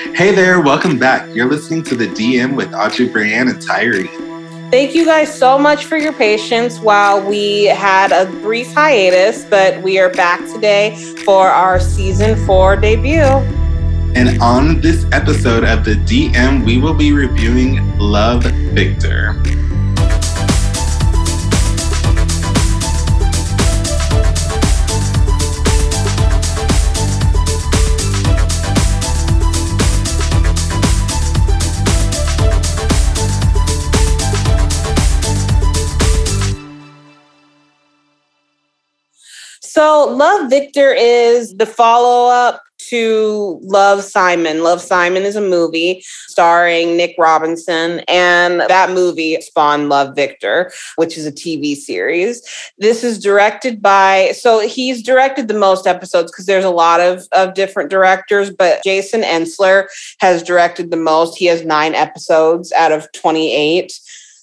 Hey there, welcome back. You're listening to the DM with Audrey Brianne and Tyree. Thank you guys so much for your patience while we had a brief hiatus, but we are back today for our season four debut. And on this episode of the DM, we will be reviewing Love Victor. So, Love Victor is the follow up to Love Simon. Love Simon is a movie starring Nick Robinson, and that movie spawned Love Victor, which is a TV series. This is directed by, so he's directed the most episodes because there's a lot of, of different directors, but Jason Ensler has directed the most. He has nine episodes out of 28.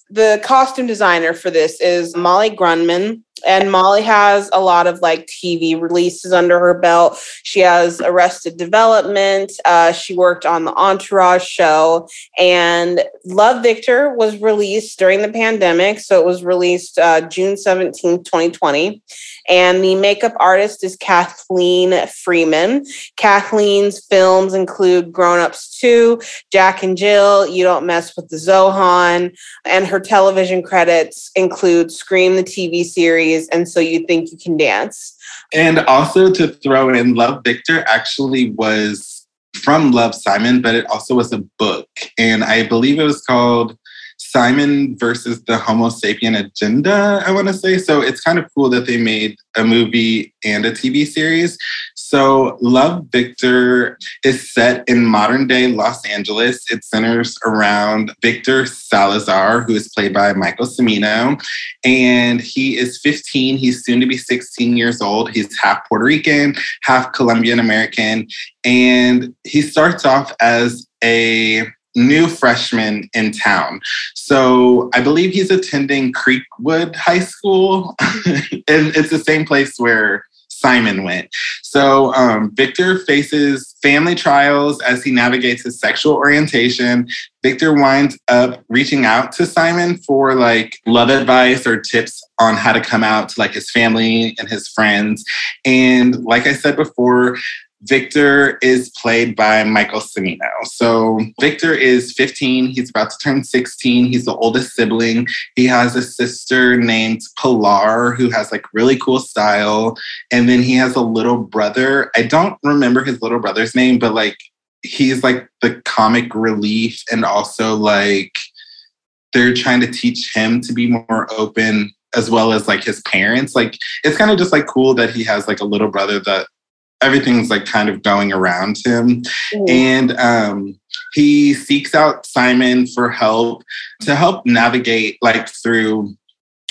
The costume designer for this is Molly Grundman and Molly has a lot of like TV releases under her belt. She has Arrested Development. Uh, she worked on the Entourage show, and Love Victor was released during the pandemic. So it was released uh, June 17th, 2020. And the makeup artist is Kathleen Freeman. Kathleen's films include Grown Ups 2, Jack and Jill, You Don't Mess with the Zohan, and her television credits include Scream, the TV series, and So You Think You Can Dance. And also to throw in, Love Victor actually was from Love Simon, but it also was a book. And I believe it was called Simon versus the Homo sapien agenda, I want to say. So it's kind of cool that they made a movie and a TV series. So Love Victor is set in modern day Los Angeles. It centers around Victor Salazar, who is played by Michael Cimino. And he is 15. He's soon to be 16 years old. He's half Puerto Rican, half Colombian American. And he starts off as a new freshman in town. So I believe he's attending Creekwood High School. and it's the same place where Simon went. So um, Victor faces family trials as he navigates his sexual orientation. Victor winds up reaching out to Simon for like love advice or tips on how to come out to like his family and his friends. And like I said before, Victor is played by Michael Cimino. So Victor is 15. He's about to turn 16. He's the oldest sibling. He has a sister named Pilar who has like really cool style. And then he has a little brother. I don't remember his little brother's name, but like he's like the comic relief and also like they're trying to teach him to be more open as well as like his parents. Like it's kind of just like cool that he has like a little brother that everything's like kind of going around him. Mm. And um, he seeks out Simon for help to help navigate like through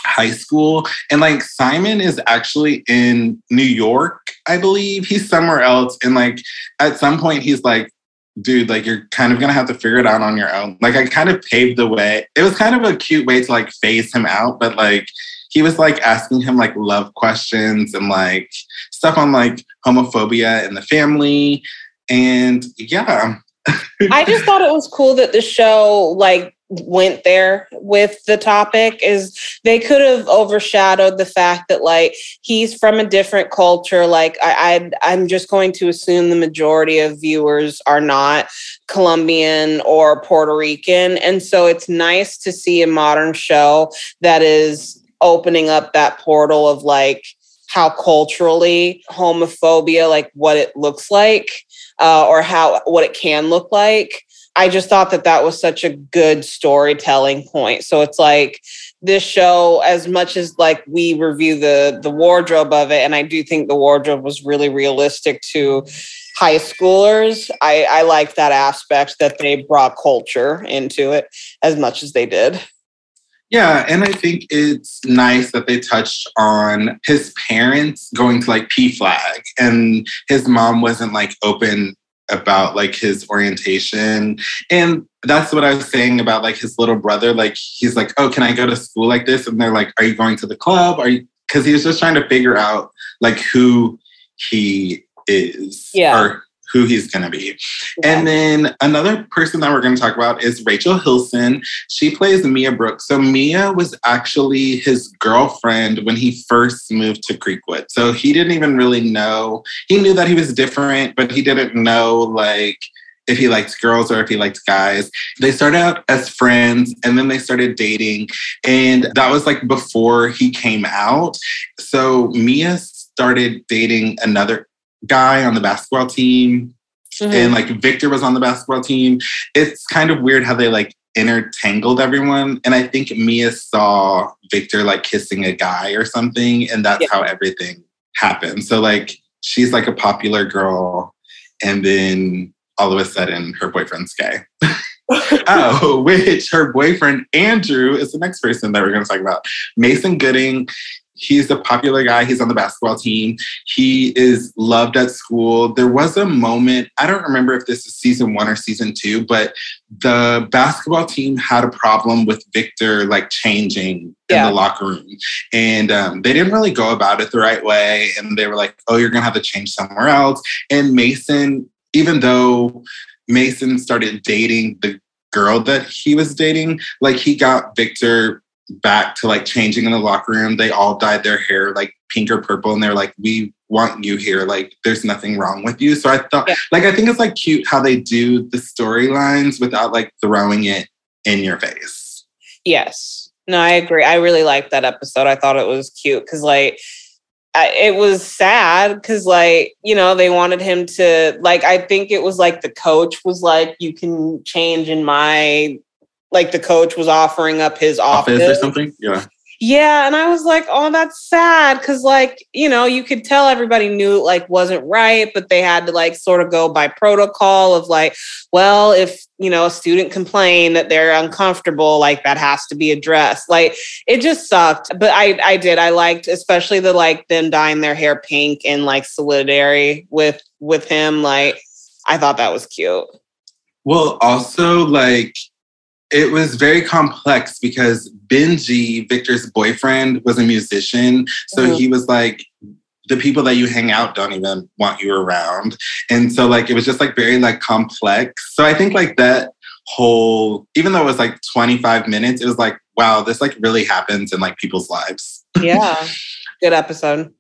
high school. And like Simon is actually in New York, I believe. He's somewhere else. And like at some point, he's like, dude, like you're kind of gonna have to figure it out on your own. Like I kind of paved the way. It was kind of a cute way to like phase him out, but like he was like asking him like love questions and like stuff on like homophobia in the family. And yeah. I just thought it was cool that the show like went there with the topic is they could have overshadowed the fact that like he's from a different culture like I, I i'm just going to assume the majority of viewers are not colombian or puerto rican and so it's nice to see a modern show that is opening up that portal of like how culturally homophobia like what it looks like uh, or how what it can look like. I just thought that that was such a good storytelling point. So it's like this show as much as like we review the the wardrobe of it and i do think the wardrobe was really realistic to high schoolers i i like that aspect that they brought culture into it as much as they did yeah, and I think it's nice that they touched on his parents going to like PFLAG and his mom wasn't like open about like his orientation. And that's what I was saying about like his little brother. Like he's like, Oh, can I go to school like this? And they're like, Are you going to the club? Are you because he was just trying to figure out like who he is. Yeah. Or who he's going to be. Yeah. And then another person that we're going to talk about is Rachel Hilson. She plays Mia Brooks. So Mia was actually his girlfriend when he first moved to Creekwood. So he didn't even really know. He knew that he was different, but he didn't know like if he liked girls or if he liked guys. They started out as friends and then they started dating. And that was like before he came out. So Mia started dating another guy on the basketball team. Mm-hmm. And like Victor was on the basketball team. It's kind of weird how they like intertangled everyone. And I think Mia saw Victor like kissing a guy or something. And that's yeah. how everything happened. So like she's like a popular girl. And then all of a sudden her boyfriend's gay. oh, which her boyfriend Andrew is the next person that we're going to talk about. Mason Gooding He's a popular guy. He's on the basketball team. He is loved at school. There was a moment, I don't remember if this is season one or season two, but the basketball team had a problem with Victor like changing yeah. in the locker room. And um, they didn't really go about it the right way. And they were like, oh, you're going to have to change somewhere else. And Mason, even though Mason started dating the girl that he was dating, like he got Victor back to like changing in the locker room. They all dyed their hair like pink or purple, and they're like, "We want you here. Like, there's nothing wrong with you." So I thought, yeah. like, I think it's like cute how they do the storylines without like throwing it in your face. Yes, no, I agree. I really liked that episode. I thought it was cute because like. it was sad because like you know they wanted him to like i think it was like the coach was like you can change in my like the coach was offering up his office, office or something. Yeah. Yeah, and I was like, "Oh, that's sad," because like you know, you could tell everybody knew it like wasn't right, but they had to like sort of go by protocol of like, well, if you know a student complained that they're uncomfortable, like that has to be addressed. Like it just sucked, but I I did I liked especially the like them dyeing their hair pink and like solidarity with with him. Like I thought that was cute. Well, also like it was very complex because Benji, Victor's boyfriend, was a musician. So mm-hmm. he was like, the people that you hang out don't even want you around. And so like it was just like very like complex. So I think like that whole, even though it was like 25 minutes, it was like, wow, this like really happens in like people's lives. Yeah. Good episode.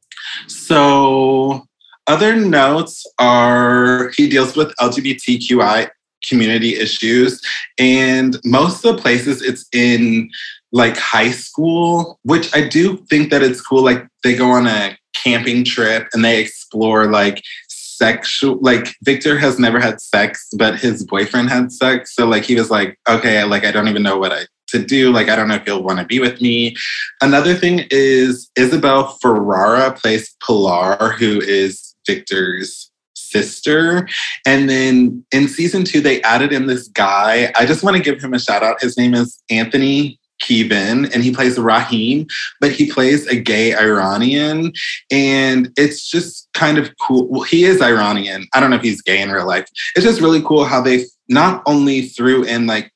So other notes are he deals with LGBTQI community issues. And most of the places it's in like high school, which I do think that it's cool. Like they go on a camping trip and they explore like sexual like Victor has never had sex, but his boyfriend had sex. So like he was like, okay, like I don't even know what I to do. Like I don't know if he'll want to be with me. Another thing is Isabel Ferreira plays Pilar, who is Victor's sister. And then in season two, they added in this guy. I just want to give him a shout out. His name is Anthony Keyvan, and he plays Rahim, but he plays a gay Iranian. And it's just kind of cool. Well, he is Iranian. I don't know if he's gay in real life. It's just really cool how they not only threw in like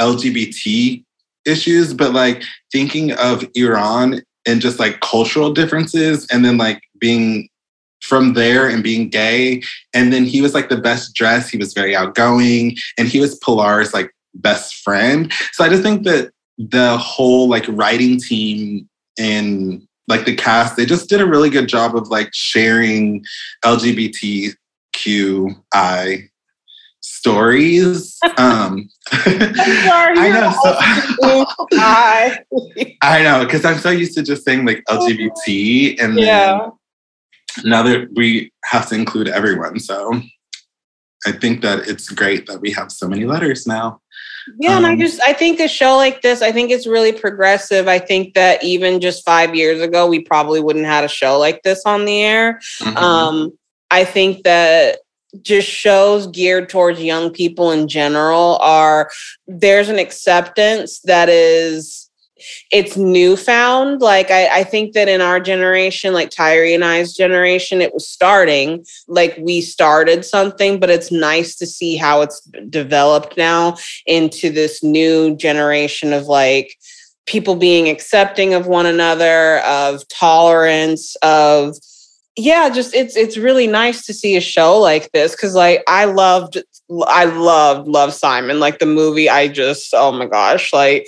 LGBT issues, but like thinking of Iran and just like cultural differences and then like being from there and being gay. And then he was like the best dressed. He was very outgoing, and he was Pilar's like best friend. So I just think that the whole like writing team and like the cast, they just did a really good job of like sharing LGBTQI stories. Um, sorry, I know. So, I know because I'm so used to just saying like LGBT, and yeah. then now that we have to include everyone. So I think that it's great that we have so many letters now. Yeah, um, and I um, just I think a show like this, I think it's really progressive. I think that even just five years ago, we probably wouldn't have had a show like this on the air. Mm-hmm. Um, I think that just shows geared towards young people in general are there's an acceptance that is it's newfound. Like I, I think that in our generation, like Tyree and I's generation, it was starting. Like we started something, but it's nice to see how it's developed now into this new generation of like people being accepting of one another, of tolerance, of yeah, just it's it's really nice to see a show like this because like I loved I loved Love Simon like the movie. I just oh my gosh like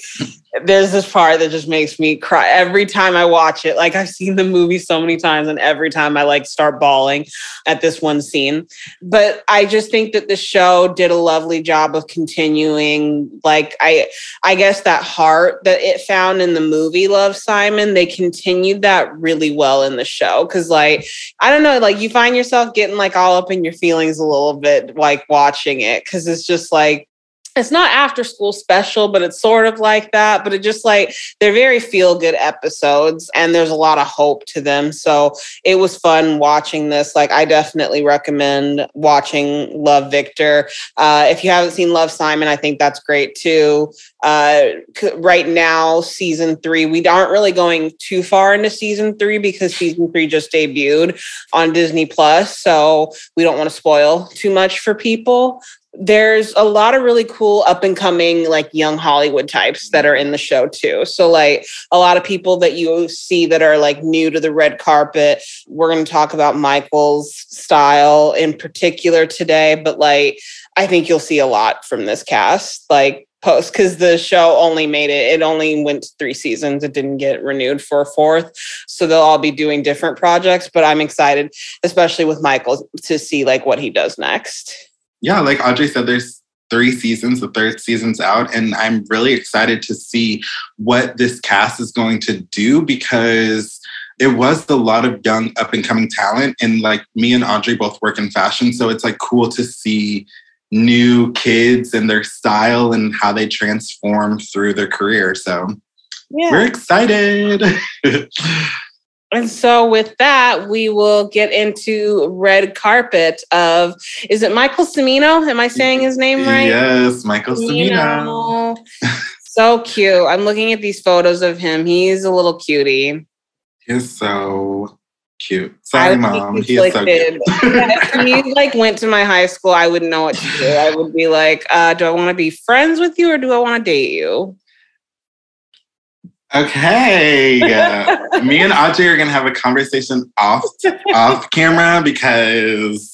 there's this part that just makes me cry every time I watch it. Like I've seen the movie so many times, and every time I like start bawling at this one scene. But I just think that the show did a lovely job of continuing, like I, I guess that heart that it found in the movie Love Simon. They continued that really well in the show because, like, I don't know, like you find yourself getting like all up in your feelings a little bit, like watching it because it's just like it's not after school special, but it's sort of like that. But it just like they're very feel good episodes and there's a lot of hope to them. So it was fun watching this. Like, I definitely recommend watching Love Victor. Uh, if you haven't seen Love Simon, I think that's great too. Uh, right now, season three, we aren't really going too far into season three because season three just debuted on Disney Plus. So we don't want to spoil too much for people there's a lot of really cool up and coming like young hollywood types that are in the show too. So like a lot of people that you see that are like new to the red carpet we're going to talk about michael's style in particular today but like i think you'll see a lot from this cast like post because the show only made it it only went three seasons. It didn't get renewed for a fourth. So they'll all be doing different projects but i'm excited especially with michael to see like what he does next yeah, like Audrey said, there's three seasons. The third season's out, and I'm really excited to see what this cast is going to do because it was a lot of young up and coming talent. And like me and Audrey both work in fashion, so it's like cool to see new kids and their style and how they transform through their career. So yeah. we're excited. And so, with that, we will get into red carpet of is it Michael Cimino? Am I saying his name right? Yes, Michael Cimino. so cute. I'm looking at these photos of him. He's a little cutie. He's so cute. Sorry, mom. He's like so cute. if he like went to my high school, I wouldn't know what to do. I would be like, uh, do I want to be friends with you or do I want to date you? Okay. Me and Audrey are gonna have a conversation off off camera because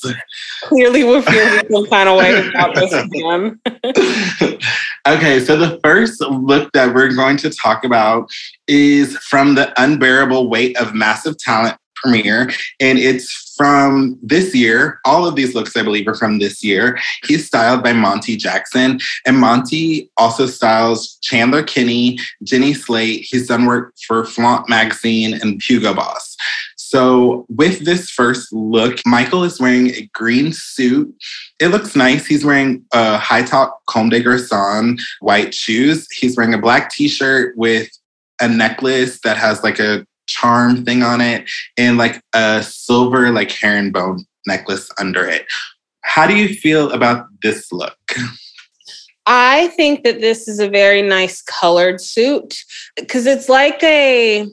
clearly we're feeling some kind of way about this again. okay, so the first look that we're going to talk about is from the unbearable weight of massive talent premiere, and it's from this year. All of these looks, I believe, are from this year. He's styled by Monty Jackson. And Monty also styles Chandler Kinney, Jenny Slate. He's done work for Flaunt Magazine and Hugo Boss. So, with this first look, Michael is wearing a green suit. It looks nice. He's wearing a high top Comme des Garçons white shoes. He's wearing a black t shirt with a necklace that has like a charm thing on it and like a silver like herringbone necklace under it. How do you feel about this look? I think that this is a very nice colored suit because it's like a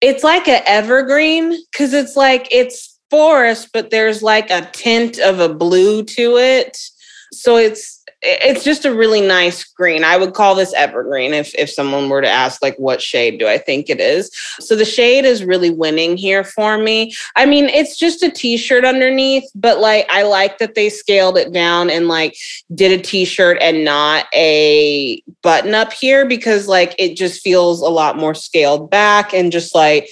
it's like an evergreen because it's like it's forest but there's like a tint of a blue to it. So it's it's just a really nice green. I would call this evergreen if if someone were to ask like what shade do I think it is. So the shade is really winning here for me. I mean, it's just a t-shirt underneath, but like I like that they scaled it down and like did a t-shirt and not a button up here because like it just feels a lot more scaled back and just like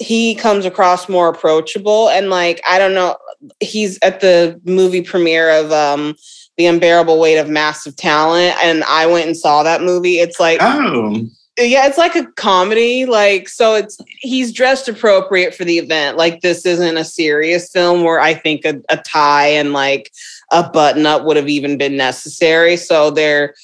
he comes across more approachable and like I don't know he's at the movie premiere of um the unbearable weight of massive talent and i went and saw that movie. It's like oh. Yeah it's like a comedy like so it's he's dressed appropriate for the event. Like this isn't a serious film where i think a, a tie and like a button up would have even been necessary. So they're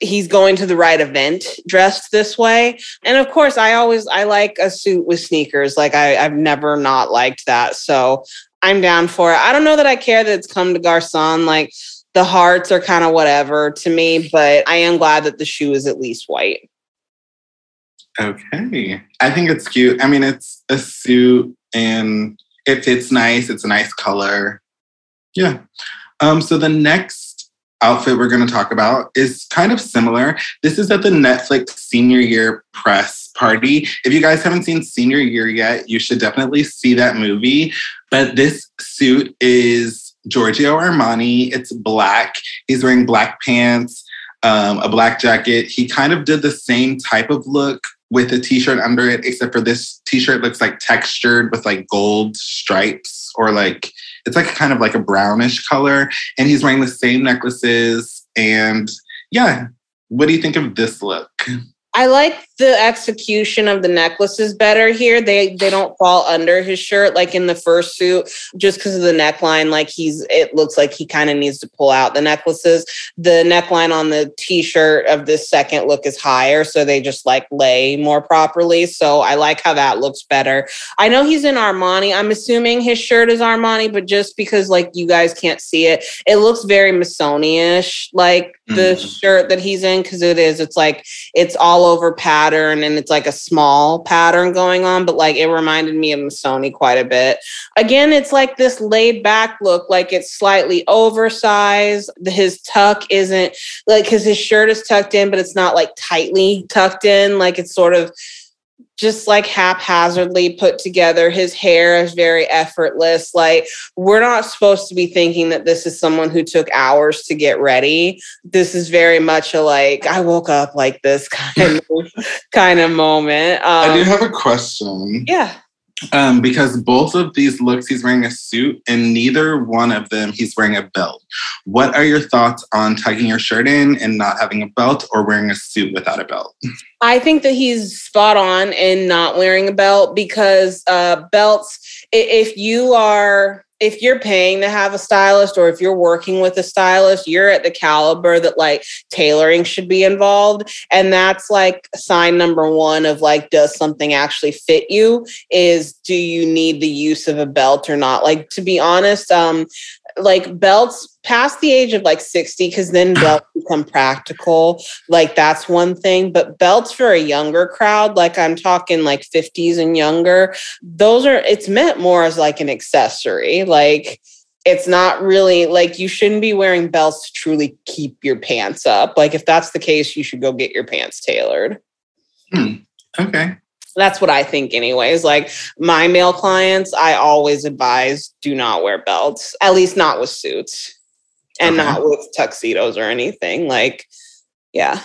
he's going to the right event dressed this way. And of course i always i like a suit with sneakers. Like I, i've never not liked that. So i'm down for it i don't know that i care that it's Comme des Garçons like the hearts are kind of whatever to me, but I am glad that the shoe is at least white. Okay. I think it's cute. I mean, it's a suit and it fits nice. It's a nice color. Yeah. Um, so the next outfit we're going to talk about is kind of similar. This is at the Netflix senior year press party. If you guys haven't seen senior year yet, you should definitely see that movie. But this suit is Giorgio Armani. It's black. He's wearing black pants, um, a black jacket. He kind of did the same type of look with a t-shirt under it, except for this t-shirt looks like textured with like gold stripes or like it's like kind of like a brownish color. And he's wearing the same necklaces. And yeah, what do you think of this look? I like the execution of the necklaces better here. They they don't fall under his shirt like in the first suit just because of the neckline. Like he's it looks like he kind of needs to pull out the necklaces. The neckline on the t-shirt of this second look is higher, so they just like lay more properly. So I like how that looks better. I know he's in Armani. I'm assuming his shirt is Armani, but just because like you guys can't see it, it looks very Missoni-ish, like the mm. shirt that he's in, because it is. It's like it's all over pattern and it's like a small pattern going on, but like it reminded me of Missoni quite a bit. Again, it's like this laid back look, like it's slightly oversized. His tuck isn't like because his shirt is tucked in, but it's not like tightly tucked in. Like it's sort of just like haphazardly put together. His hair is very effortless. Like, we're not supposed to be thinking that this is someone who took hours to get ready. This is very much a like, I woke up like this kind of kind of moment. Um, I do um, have a question. Yeah. Um, because both of these looks, he's wearing a suit, and neither one of them he's wearing a belt. What are your thoughts on tucking your shirt in and not having a belt, or wearing a suit without a belt? I think that he's spot on in not wearing a belt because uh, belts, if you are if you're paying to have a stylist or if you're working with a stylist, you're at the caliber that like tailoring should be involved. And that's like sign number one of like, does something actually fit you? Is do you need the use of a belt or not? Like, to be honest, um, like belts past the age of like 60 because then belts become practical. Like that's one thing but belts for a younger crowd like i'm talking like 50s and younger those are it's meant more as like an accessory. Like it's not really like you shouldn't be wearing belts to truly keep your pants up. Like if that's the case you should go get your pants tailored. Hmm. okay that's what I think, anyways. Like my male clients, I always advise do not wear belts, at least not with suits and okay. not with tuxedos or anything. Like, yeah.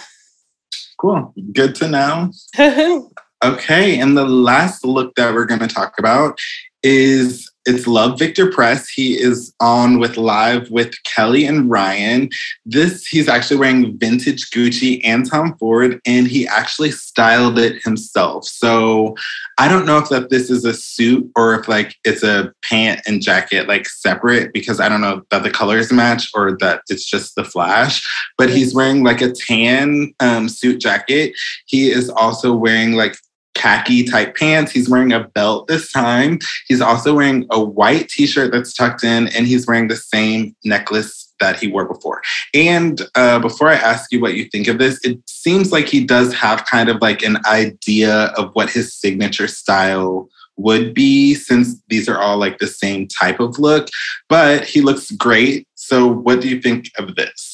Cool. Good to know. okay. And the last look that we're going to talk about is it's Love Victor Press. He is on with live with Kelly and Ryan. This he's actually wearing vintage Gucci and Tom Ford, and he actually styled it himself. So I don't know if that this is a suit or if like it's a pant and jacket like separate because I don't know that the colors match or that it's just the flash. But he's wearing like a tan um, suit jacket. He is also wearing like khaki type pants. He's wearing a belt this time. He's also wearing a white t shirt that's tucked in, and he's wearing the same necklace that he wore before. And uh, before I ask you what you think of this, it seems like he does have kind of like an idea of what his signature style would be since these are all like the same type of look, but he looks great. So, what do you think of this?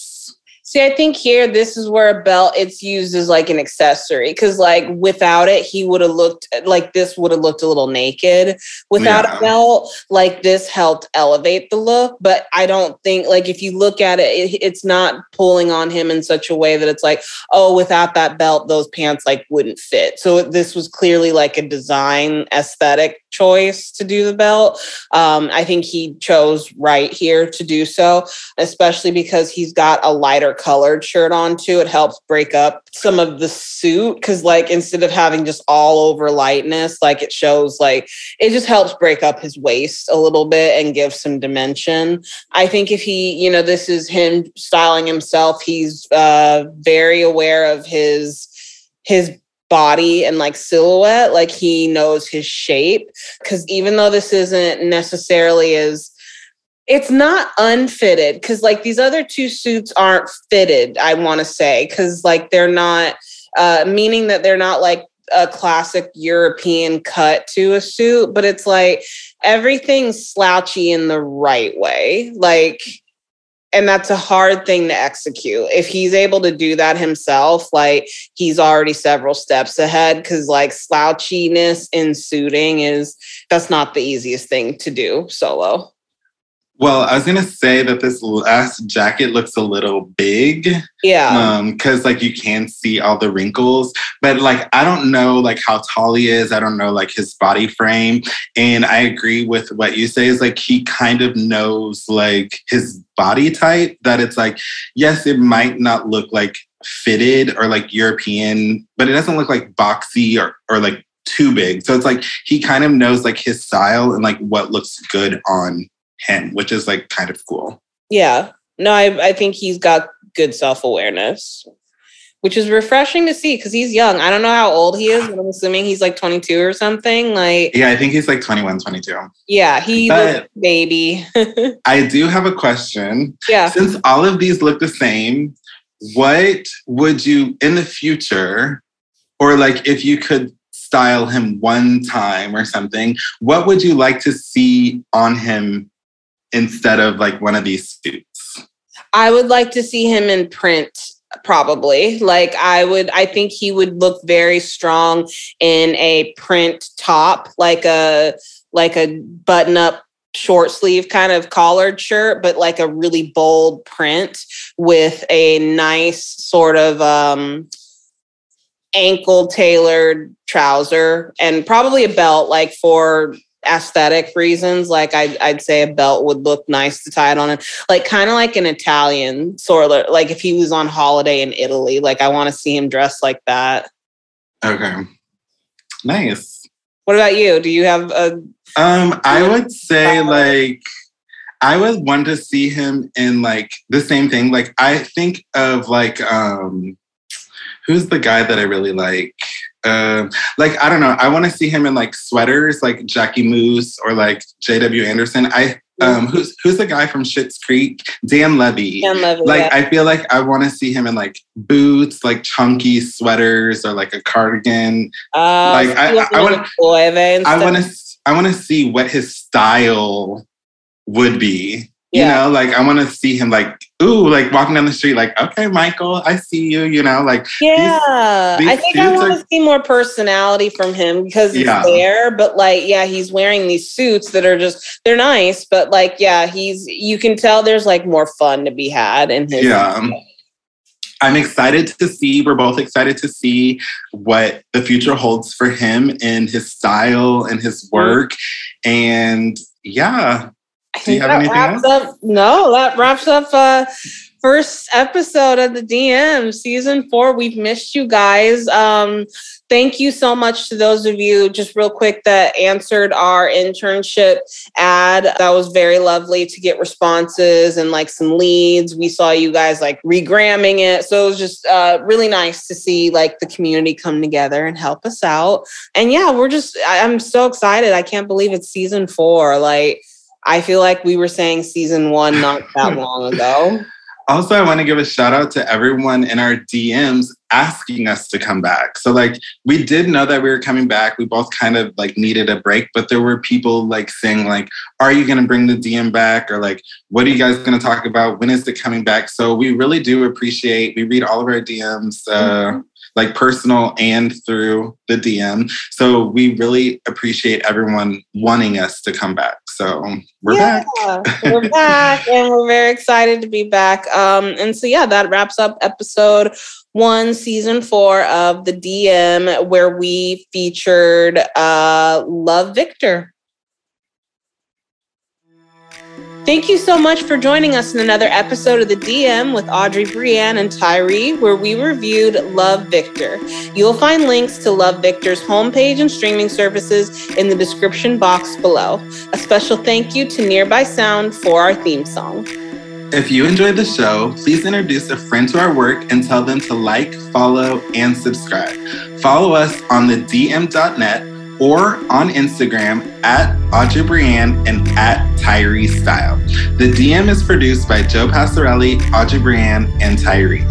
See, I think here this is where a belt it's used as like an accessory because like without it, he would have looked like this would have looked a little naked. Without yeah. a belt, like this helped elevate the look. But I don't think like if you look at it, it, it's not pulling on him in such a way that it's like, oh, without that belt, those pants like wouldn't fit. So this was clearly like a design aesthetic choice to do the belt. Um, I think he chose right here to do so, especially because he's got a lighter colored shirt on too. It helps break up some of the suit because, like, instead of having just all over lightness, like it shows, like, it just helps break up his waist a little bit and give some dimension. I think if he, you know, this is him styling himself, he's uh, very aware of his his body and like silhouette like he knows his shape because even though this isn't necessarily as it's not unfitted because like these other two suits aren't fitted i want to say because like they're not uh meaning that they're not like a classic european cut to a suit but it's like everything's slouchy in the right way like and that's a hard thing to execute. If he's able to do that himself, like he's already several steps ahead because like slouchiness in suiting is that's not the easiest thing to do solo. Well, I was gonna say that this last jacket looks a little big. Yeah. Um, because like you can see all the wrinkles, but like I don't know like how tall he is. I don't know like his body frame. And I agree with what you say is like he kind of knows like his body type that it's like, yes, it might not look like fitted or like European, but it doesn't look like boxy or or like too big. So it's like he kind of knows like his style and like what looks good on him, which is like kind of cool. Yeah. No, I, I think he's got good self awareness, which is refreshing to see because he's young. I don't know how old he is, but I'm assuming he's like 22 or something. Like, Yeah, I think he's like 21, 22. yeah, he But- looks baby. I do have a question. yeah. Since all of these look the same, what would you in the future, or like if you could style him one time or something, what would you like to see on him instead of like one of these suits? I would like to see him in print probably like i would i think he would look very strong in a print top like a like a button up short sleeve kind of collared shirt but like a really bold print with a nice sort of um ankle tailored trouser and probably a belt like for aesthetic reasons like I'd, I'd say a belt would look nice to tie it on like kind of like an italian sort of like if he was on holiday in italy like i want to see him dressed like that Okay. Nice. what about you do you have a Um, I would say like I would want to see him in like the same thing. Like I think of like um who's the guy that I really like? Um, like I don't know. I want to see him in like sweaters, like Jacquemus or like J.W. Anderson. I um who's who's the guy from Schitt's Creek? Dan Levy. Dan Levy, like yeah. I feel like I want to see him in like boots, like chunky sweaters or like a cardigan. uh, like, I- looking I wanna- a Loewe and I want to I want to see what his style would be. You know, like I want to see him like ooh, like walking down the street, like okay, Michael, I see you. You know, like Yeah, these I think I want are- to see more personality from him because it's Yeah. there. But like, yeah, he's wearing these suits that are just they're nice, but like, yeah, he's you can tell there's like more fun to be had in his. Yeah. I'm excited to see. We're both excited to see what the future holds for him and his style and his Mm-hmm. work. And yeah, I Do you have that anything wraps up. No, that wraps up. uh First episode of the DM season four. We've missed you guys. Um, thank you so much to those of you, just real quick, that answered our internship ad. That was very lovely to get responses and like some leads. We saw you guys like regramming it. So it was just uh, really nice to see like the community come together and help us out. And yeah, we're just, I- I'm so excited. I can't believe it's season four. Like, I feel like we were saying season one not that long ago. Also, I want to give a shout out to everyone in our DMs asking us to come back. So, like, we did know that we were coming back. We both kind of like needed a break, but there were people like saying, like, "Are you going to bring the DM back?" or like, "What are you guys going to talk about? When is it coming back?" So, we really do appreciate. We read all of our DMs. Uh, like personal and through the DM. So we really appreciate everyone wanting us to come back. So we're back. we're back and we're very excited to be back. Um, and so, yeah, that wraps up episode one, season four of the DM, where we featured uh, Love Victor. Thank you so much for joining us in another episode of the DM with Audrey Brianne and Tyree, where we reviewed Love Victor. You'll find links to Love Victor's homepage and streaming services in the description box below. A special thank you to Nearby Sound for our theme song. If you enjoyed the show, please introduce a friend to our work and tell them to like, follow, and subscribe. Follow us on the DM.net or on Instagram at Audrey Brianne and at Tyree Style. The DM is produced by Joe Passarelli, Audrey Brianne, and Tyree.